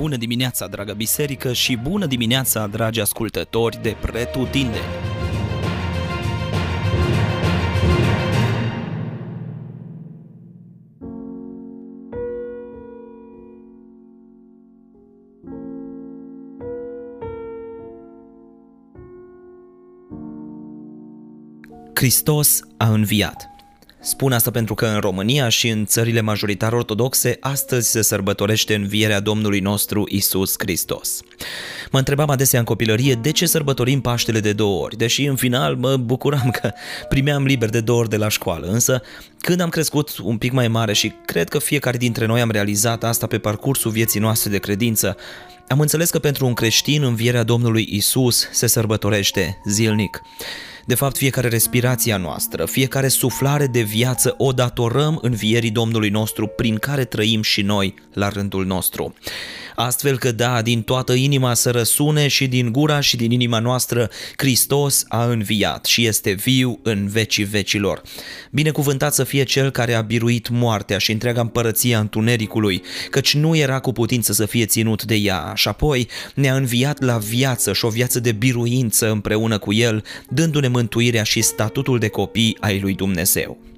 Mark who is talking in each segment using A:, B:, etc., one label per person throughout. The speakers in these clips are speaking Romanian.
A: Bună dimineața, dragă biserică, și bună dimineața, dragi ascultători de Pretutindeni! Hristos a înviat. Spun asta pentru că în România și în țările majoritar ortodoxe astăzi se sărbătorește învierea Domnului nostru Isus Hristos. Mă întrebam adesea în copilărie de ce sărbătorim Paștele de două ori, deși în final mă bucuram că primeam liber de două ori de la școală, însă când am crescut un pic mai mare și cred că fiecare dintre noi am realizat asta pe parcursul vieții noastre de credință, am înțeles că pentru un creștin învierea Domnului Isus se sărbătorește zilnic. De fapt, fiecare respirație a noastră, fiecare suflare de viață o datorăm învierii Domnului nostru prin care trăim și noi la rândul nostru. Astfel că da, din toată inima să răsune și din gura și din inima noastră, Hristos a înviat și este viu în vecii vecilor. Binecuvântat să fie Cel care a biruit moartea și întreaga împărăție a întunericului, căci nu era cu putință să fie ținut de ea și apoi ne-a înviat la viață și o viață de biruință împreună cu El, dându-ne mântuirea și statutul de copii ai lui Dumnezeu.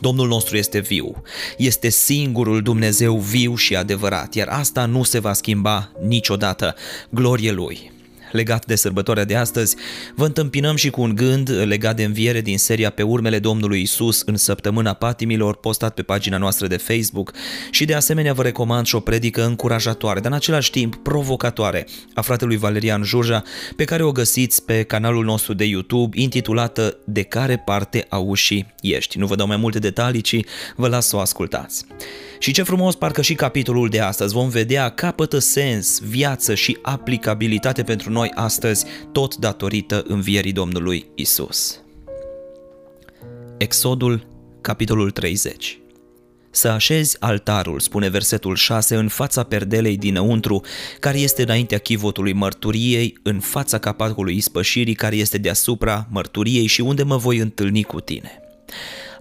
A: Domnul nostru este viu, este singurul Dumnezeu viu și adevărat, iar asta nu se va schimba niciodată. Glorie Lui! Legat de sărbătoarea de astăzi, vă întâmpinăm și cu un gând legat de înviere din seria Pe urmele Domnului Isus în săptămâna patimilor, postat pe pagina noastră de Facebook și de asemenea vă recomand și o predică încurajatoare, dar în același timp provocatoare a fratelui Valerian Jurja, pe care o găsiți pe canalul nostru de YouTube intitulată De care parte a ușii ești. Nu vă dau mai multe detalii, ci vă las să o ascultați. Și ce frumos, parcă și capitolul de astăzi vom vedea capătă sens, viață și aplicabilitate pentru noi astăzi, tot datorită învierii Domnului Isus. Exodul, capitolul 30 să așezi altarul, spune versetul 6, în fața perdelei dinăuntru, care este înaintea chivotului mărturiei, în fața capacului ispășirii, care este deasupra mărturiei și unde mă voi întâlni cu tine.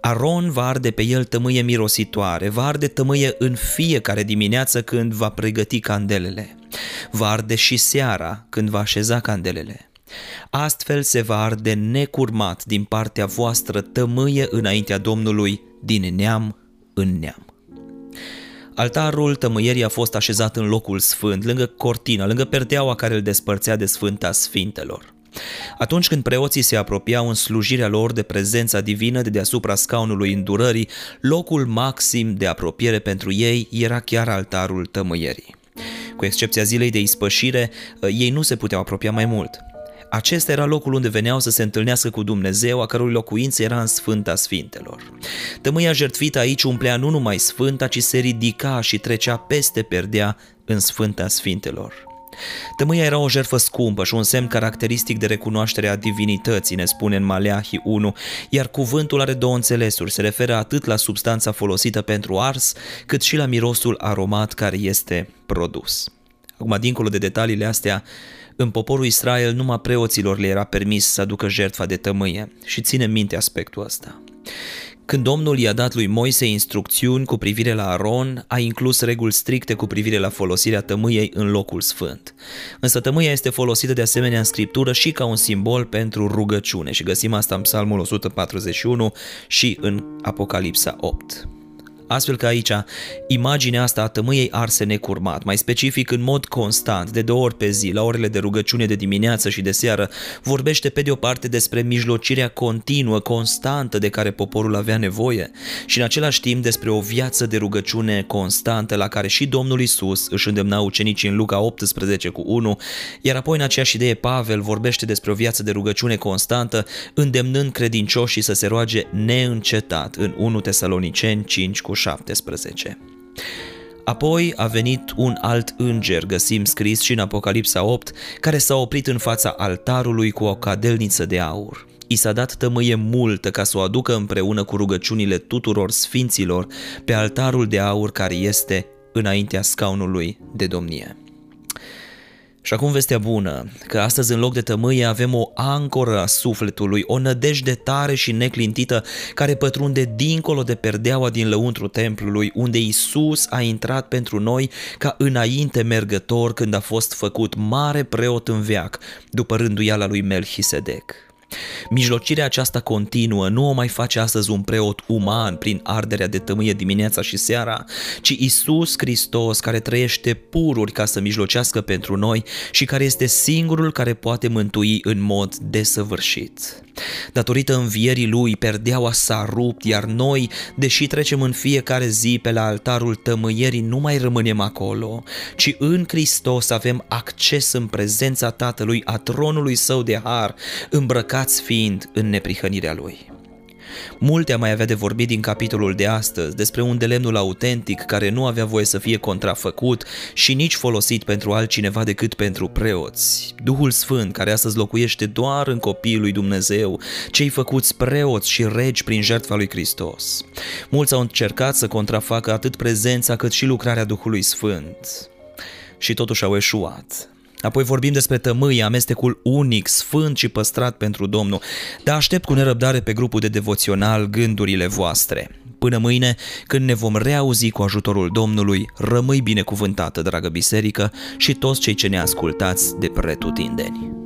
A: Aron va arde pe el tămâie mirositoare, va arde tămâie în fiecare dimineață când va pregăti candelele. Va arde și seara când va așeza candelele. Astfel se va arde necurmat din partea voastră tămâie înaintea Domnului din neam în neam. Altarul tămâierii a fost așezat în locul sfânt, lângă cortina, lângă perdeaua care îl despărțea de Sfânta Sfintelor. Atunci când preoții se apropiau în slujirea lor de prezența divină de deasupra scaunului îndurării, locul maxim de apropiere pentru ei era chiar altarul tămâierii. Cu excepția zilei de ispășire, ei nu se puteau apropia mai mult. Acesta era locul unde veneau să se întâlnească cu Dumnezeu, a cărui locuință era în Sfânta Sfintelor. Tămâia jertfită aici umplea nu numai Sfânta, ci se ridica și trecea peste perdea în Sfânta Sfintelor. Tămâia era o jertfă scumpă și un semn caracteristic de recunoaștere a divinității, ne spune în Maleahi 1, iar cuvântul are două înțelesuri, se referă atât la substanța folosită pentru ars, cât și la mirosul aromat care este produs. Acum, dincolo de detaliile astea, în poporul Israel numai preoților le era permis să aducă jertfa de tămâie și ține minte aspectul ăsta. Când Domnul i-a dat lui Moise instrucțiuni cu privire la Aron, a inclus reguli stricte cu privire la folosirea tămâiei în locul sfânt. Însă tămâia este folosită de asemenea în scriptură și ca un simbol pentru rugăciune și găsim asta în Psalmul 141 și în Apocalipsa 8. Astfel că aici, imaginea asta a tămâiei arse necurmat, mai specific în mod constant, de două ori pe zi, la orele de rugăciune de dimineață și de seară, vorbește pe de o parte despre mijlocirea continuă, constantă de care poporul avea nevoie și în același timp despre o viață de rugăciune constantă la care și Domnul Isus își îndemna ucenicii în Luca 18 cu 1, iar apoi în aceeași idee Pavel vorbește despre o viață de rugăciune constantă, îndemnând credincioșii să se roage neîncetat în 1 Tesaloniceni 5 cu 17. Apoi a venit un alt înger, găsim scris și în Apocalipsa 8, care s-a oprit în fața altarului cu o cadelniță de aur. I s-a dat tămâie multă ca să o aducă împreună cu rugăciunile tuturor sfinților pe altarul de aur care este înaintea scaunului de domnie. Și acum vestea bună, că astăzi în loc de tămâie avem o ancoră a sufletului, o nădejde tare și neclintită care pătrunde dincolo de perdeaua din lăuntru templului, unde Isus a intrat pentru noi ca înainte mergător când a fost făcut mare preot în veac, după rânduiala lui Melchisedec. Mijlocirea aceasta continuă nu o mai face astăzi un preot uman prin arderea de tămâie dimineața și seara, ci Isus Hristos care trăiește pururi ca să mijlocească pentru noi și care este singurul care poate mântui în mod desăvârșit. Datorită învierii lui, perdeaua s-a rupt, iar noi, deși trecem în fiecare zi pe la altarul tămâierii, nu mai rămânem acolo, ci în Hristos avem acces în prezența Tatălui a tronului său de har, îmbrăcați fiind în neprihănirea lui. Multe am mai avea de vorbit din capitolul de astăzi despre un de lemnul autentic care nu avea voie să fie contrafăcut și nici folosit pentru altcineva decât pentru preoți. Duhul Sfânt care astăzi locuiește doar în copiii lui Dumnezeu, cei făcuți preoți și regi prin jertfa lui Hristos. Mulți au încercat să contrafacă atât prezența cât și lucrarea Duhului Sfânt și totuși au eșuat. Apoi vorbim despre tămâie, amestecul unic, sfânt și păstrat pentru Domnul. Dar aștept cu nerăbdare pe grupul de devoțional gândurile voastre. Până mâine, când ne vom reauzi cu ajutorul Domnului, rămâi binecuvântată, dragă biserică, și toți cei ce ne ascultați de pretutindeni.